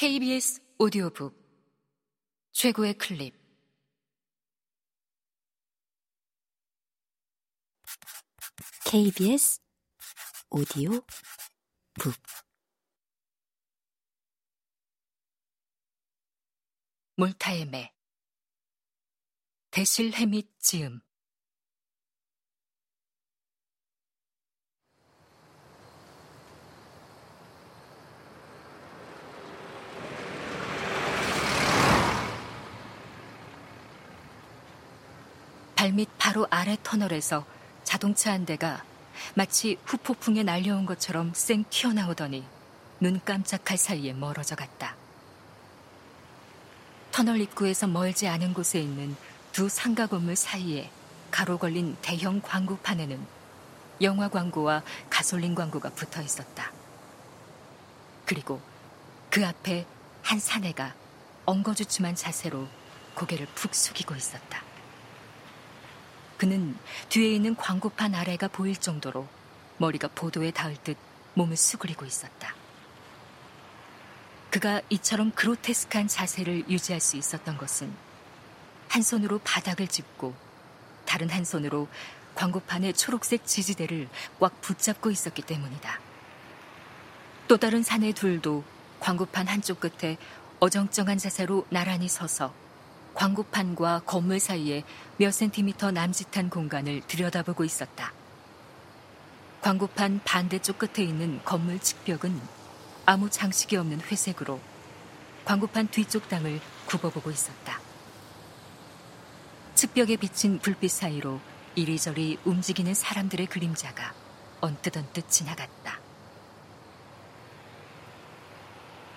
KBS 오디오북. 최고의 클립. KBS 오디오 북. 몰타의 매. 대실 해밋 지음 발밑 바로 아래 터널에서 자동차 한 대가 마치 후폭풍에 날려온 것처럼 쌩 튀어나오더니 눈 깜짝할 사이에 멀어져 갔다. 터널 입구에서 멀지 않은 곳에 있는 두 상가 건물 사이에 가로 걸린 대형 광고판에는 영화 광고와 가솔린 광고가 붙어 있었다. 그리고 그 앞에 한 사내가 엉거주춤한 자세로 고개를 푹 숙이고 있었다. 그는 뒤에 있는 광고판 아래가 보일 정도로 머리가 보도에 닿을 듯 몸을 수그리고 있었다. 그가 이처럼 그로테스크한 자세를 유지할 수 있었던 것은 한 손으로 바닥을 짚고 다른 한 손으로 광고판의 초록색 지지대를 꽉 붙잡고 있었기 때문이다. 또 다른 사내 둘도 광고판 한쪽 끝에 어정쩡한 자세로 나란히 서서 광고판과 건물 사이에 몇 센티미터 남짓한 공간을 들여다보고 있었다. 광고판 반대쪽 끝에 있는 건물 측벽은 아무 장식이 없는 회색으로 광고판 뒤쪽 땅을 굽어보고 있었다. 측벽에 비친 불빛 사이로 이리저리 움직이는 사람들의 그림자가 언뜻 언뜻 지나갔다.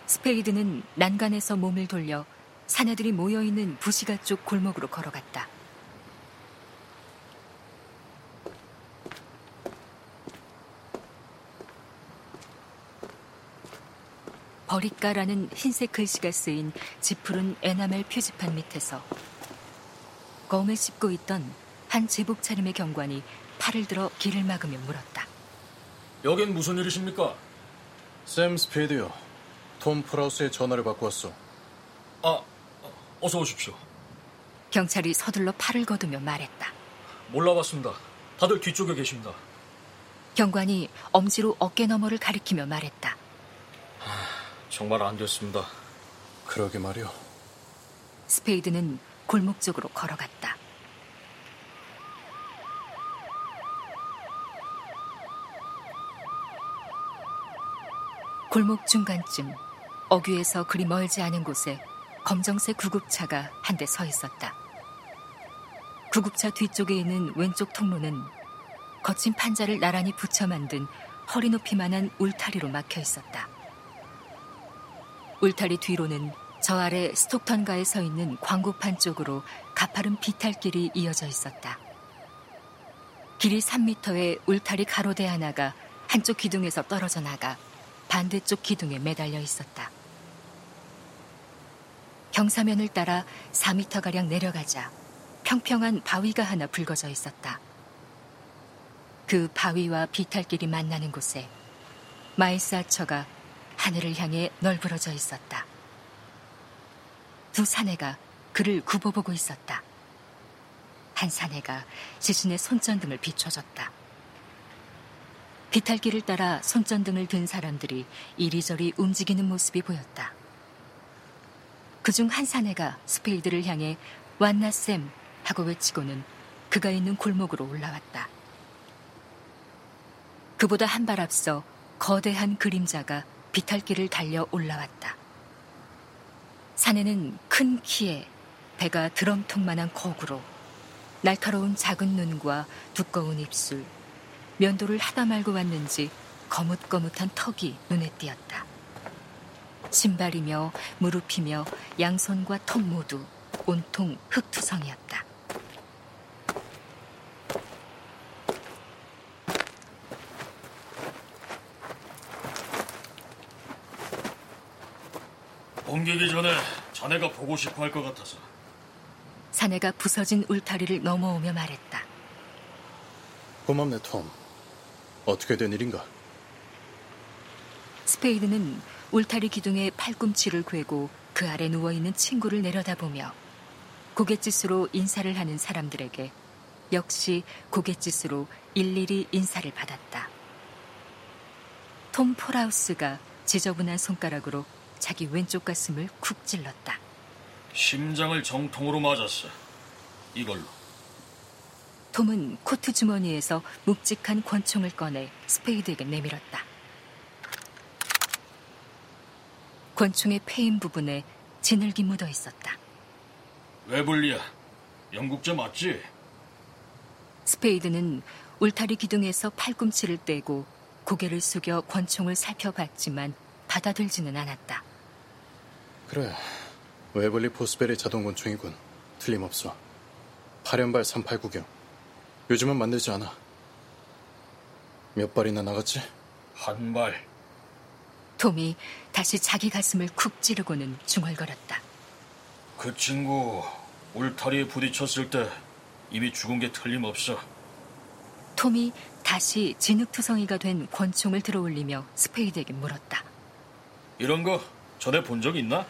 스페이드는 난간에서 몸을 돌려 사내들이 모여있는 부시가 쪽 골목으로 걸어갔다. 버릿가라는 흰색 글씨가 쓰인 짙푸른 에나멜 표지판 밑에서 껌을 씹고 있던 한 제복 차림의 경관이 팔을 들어 길을 막으며 물었다. 여긴 무슨 일이십니까? 샘 스페이드요. 톰 프라우스의 전화를 받고 왔어. 아, 어서 오십시오. 경찰이 서둘러 팔을 거두며 말했다. 몰라봤습니다. 다들 뒤쪽에 계십니다. 경관이 엄지로 어깨 너머를 가리키며 말했다. 정말 안 됐습니다. 그러게 말이오. 스페이드는 골목 쪽으로 걸어갔다. 골목 중간쯤 어귀에서 그리 멀지 않은 곳에 검정색 구급차가 한 대 서 있었다. 구급차 뒤쪽에 있는 왼쪽 통로는 거친 판자를 나란히 붙여 만든 허리 높이만한 울타리로 막혀 있었다. 울타리 뒤로는 저 아래 스톡턴가에 서 있는 광고판 쪽으로 가파른 비탈길이 이어져 있었다. 길이 3미터의 울타리 가로대 하나가 한쪽 기둥에서 떨어져 나가 반대쪽 기둥에 매달려 있었다. 경사면을 따라 4미터가량 내려가자 평평한 바위가 하나 붉어져 있었다. 그 바위와 비탈길이 만나는 곳에 마일스 아처가 하늘을 향해 널브러져 있었다. 두 사내가 그를 굽어보고 있었다. 한 사내가 자신의 손전등을 비춰줬다. 비탈길을 따라 손전등을 든 사람들이 이리저리 움직이는 모습이 보였다. 그중 한 사내가 스페이드를 향해 왔나, 쌤 하고 외치고는 그가 있는 골목으로 올라왔다. 그보다 한 발 앞서 거대한 그림자가 비탈길을 달려 올라왔다. 사내는 큰 키에 배가 드럼통만한 거구로 날카로운 작은 눈과 두꺼운 입술, 면도를 하다 말고 왔는지 거뭇거뭇한 턱이 눈에 띄었다. 신발이며 무릎이며 양손과 턱 모두 온통 흙투성이었다. 옮기기 전에 자네가 보고 싶어 할 것 같아서. 사내가 부서진 울타리를 넘어오며 말했다. 고맙네, 톰. 어떻게 된 일인가? 스페이드는 울타리 기둥에 팔꿈치를 괴고 그 아래 누워있는 친구를 내려다보며 고갯짓으로 인사를 하는 사람들에게 역시 고갯짓으로 일일이 인사를 받았다. 톰 폴하우스가 지저분한 손가락으로 자기 왼쪽 가슴을 쿡 찔렀다. 심장을 정통으로 맞았어. 이걸로. 톰은 코트 주머니에서 묵직한 권총을 꺼내 스페이드에게 내밀었다. 권총의 패인 부분에 진흙이 묻어 있었다. 웨블리야. 영국제 맞지? 스페이드는 울타리 기둥에서 팔꿈치를 떼고 고개를 숙여 권총을 살펴봤지만 받아들지는 않았다. 그래. 웨블리 포스베리 자동 권총이군. 틀림없어. 8연발 38구경. 요즘은 만들지 않아. 몇 발이나 나갔지? 한 발. 톰이 다시 자기 가슴을 쿡 찌르고는 중얼거렸다. 그 친구 울타리에 부딪혔을 때 이미 죽은 게 틀림없어. 톰이 다시 진흙투성이가 된 권총을 들어올리며 스페이드에게 물었다. 이런 거 전에 본 적 있나?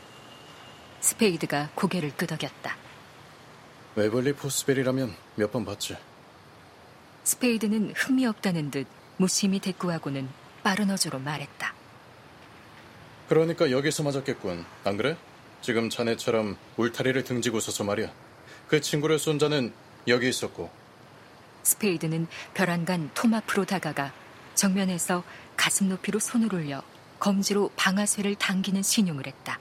스페이드가 고개를 끄덕였다. 웨블리 포스베리라면 몇 번 봤지. 스페이드는 흥미 없다는 듯 무심히 대꾸하고는 빠른 어조로 말했다. 그러니까 여기서 맞았겠군. 안 그래? 지금 자네처럼 울타리를 등지고 서서 말이야. 그 친구를 쏜 자는 여기 있었고 스페이드는 별안간 톰 앞으로 다가가 정면에서 가슴 높이로 손을 올려 검지로 방아쇠를 당기는 시늉을 했다.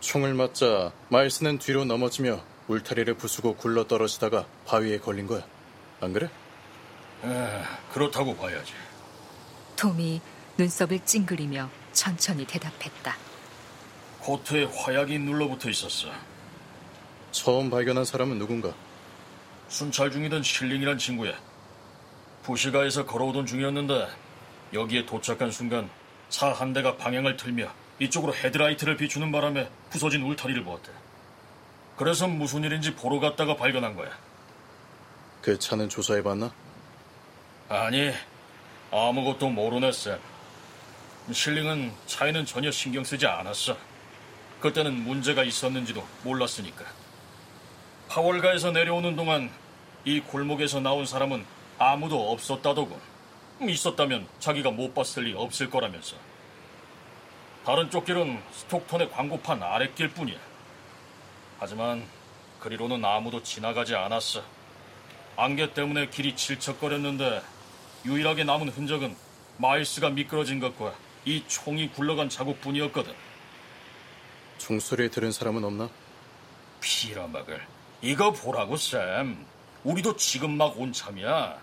총을 맞자 마일스는 뒤로 넘어지며 울타리를 부수고 굴러 떨어지다가 바위에 걸린 거야. 안 그래? 에, 그렇다고 봐야지. 톰이 눈썹을 찡그리며 천천히 대답했다. 코트에 화약이 눌러붙어 있었어. 처음 발견한 사람은 누군가? 순찰 중이던 실링이란 친구야. 부시가에서 걸어오던 중이었는데 여기에 도착한 순간 차 한 대가 방향을 틀며 이쪽으로 헤드라이트를 비추는 바람에 부서진 울타리를 보았대. 그래서 무슨 일인지 보러 갔다가 발견한 거야. 그 차는 조사해봤나? 아니, 아무것도 모르네, 쌤. 실링은 차에는 전혀 신경 쓰지 않았어. 그때는 문제가 있었는지도 몰랐으니까. 파월가에서 내려오는 동안 이 골목에서 나온 사람은 아무도 없었다더군. 있었다면 자기가 못 봤을 리 없을 거라면서. 다른 쪽 길은 스톡톤의 광고판 아랫길 뿐이야. 하지만 그리로는 아무도 지나가지 않았어. 안개 때문에 길이 질척거렸는데 유일하게 남은 흔적은 마일스가 미끄러진 것과 이 총이 굴러간 자국뿐이었거든. 종소리 들은 사람은 없나? 피라막을. 이거 보라고, 쌤. 우리도 지금 막 온 참이야.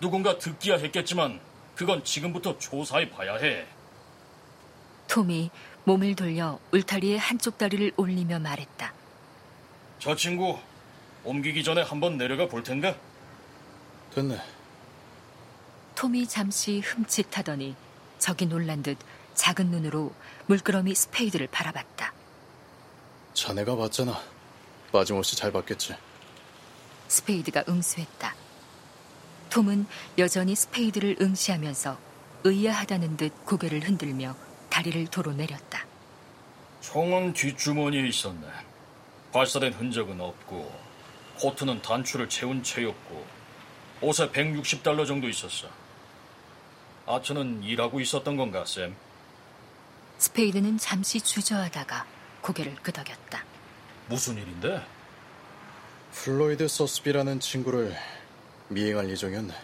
누군가 듣기야 했겠지만 그건 지금부터 조사해 봐야 해. 톰이 몸을 돌려 울타리의 한쪽 다리를 올리며 말했다. 저 친구 옮기기 전에 한번 내려가 볼 텐가? 됐네. 톰이 잠시 흠칫하더니 적이 놀란 듯 작은 눈으로 물끄러미 스페이드를 바라봤다. 자네가 봤잖아. 빠짐없이 잘 봤겠지. 스페이드가 응수했다. 톰은 여전히 스페이드를 응시하면서 의아하다는 듯 고개를 흔들며 다리를 도로 내렸다. 총은 뒷주머니에 있었네. 발사된 흔적은 없고 코트는 단추를 채운 채였고 옷에 160달러 정도 있었어. 아처는 일하고 있었던 건가, 쌤? 스페이드는 잠시 주저하다가 고개를 끄덕였다. 무슨 일인데? 플로이드 서스비라는 친구를 미행할 예정이었네.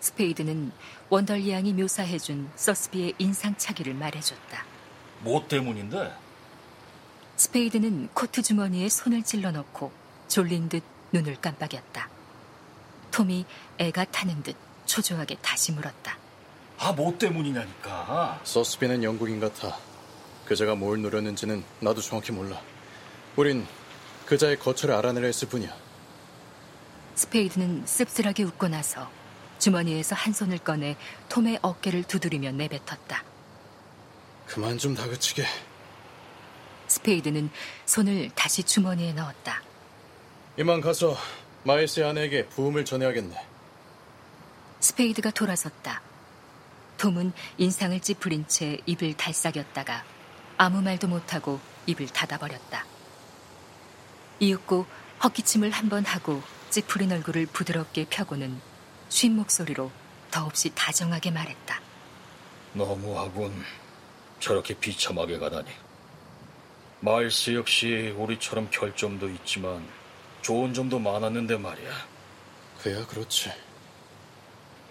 스페이드는 원덜리 양이 묘사해준 서스비의 인상착의를 말해줬다. 뭐 때문인데? 스페이드는 코트 주머니에 손을 찔러 넣고 졸린 듯 눈을 깜빡였다. 톰이 애가 타는 듯 초조하게 다시 물었다. 아, 뭐 때문이냐니까. 서스비는 영국인 같아. 그자가 뭘 노렸는지는 나도 정확히 몰라. 우린 그자의 거처를 알아내려 했을 뿐이야. 스페이드는 씁쓸하게 웃고 나서 주머니에서 한 손을 꺼내 톰의 어깨를 두드리며 내뱉었다. 그만 좀 다그치게. 스페이드는 손을 다시 주머니에 넣었다. 이만 가서 마일스의 아내에게 부음을 전해야겠네. 스페이드가 돌아섰다. 톰은 인상을 찌푸린 채 입을 달싹였다가 아무 말도 못하고 입을 닫아버렸다. 이윽고 헛기침을 한 번 하고 찌푸린 얼굴을 부드럽게 펴고는 쉰 목소리로 더없이 다정하게 말했다. 너무하군. 저렇게 비참하게 가다니. 마일스 역시 우리처럼 결점도 있지만 좋은 점도 많았는데 말이야. 그야 그렇지.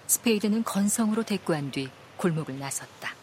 스페이드는 건성으로 대꾸한 뒤 골목을 나섰다.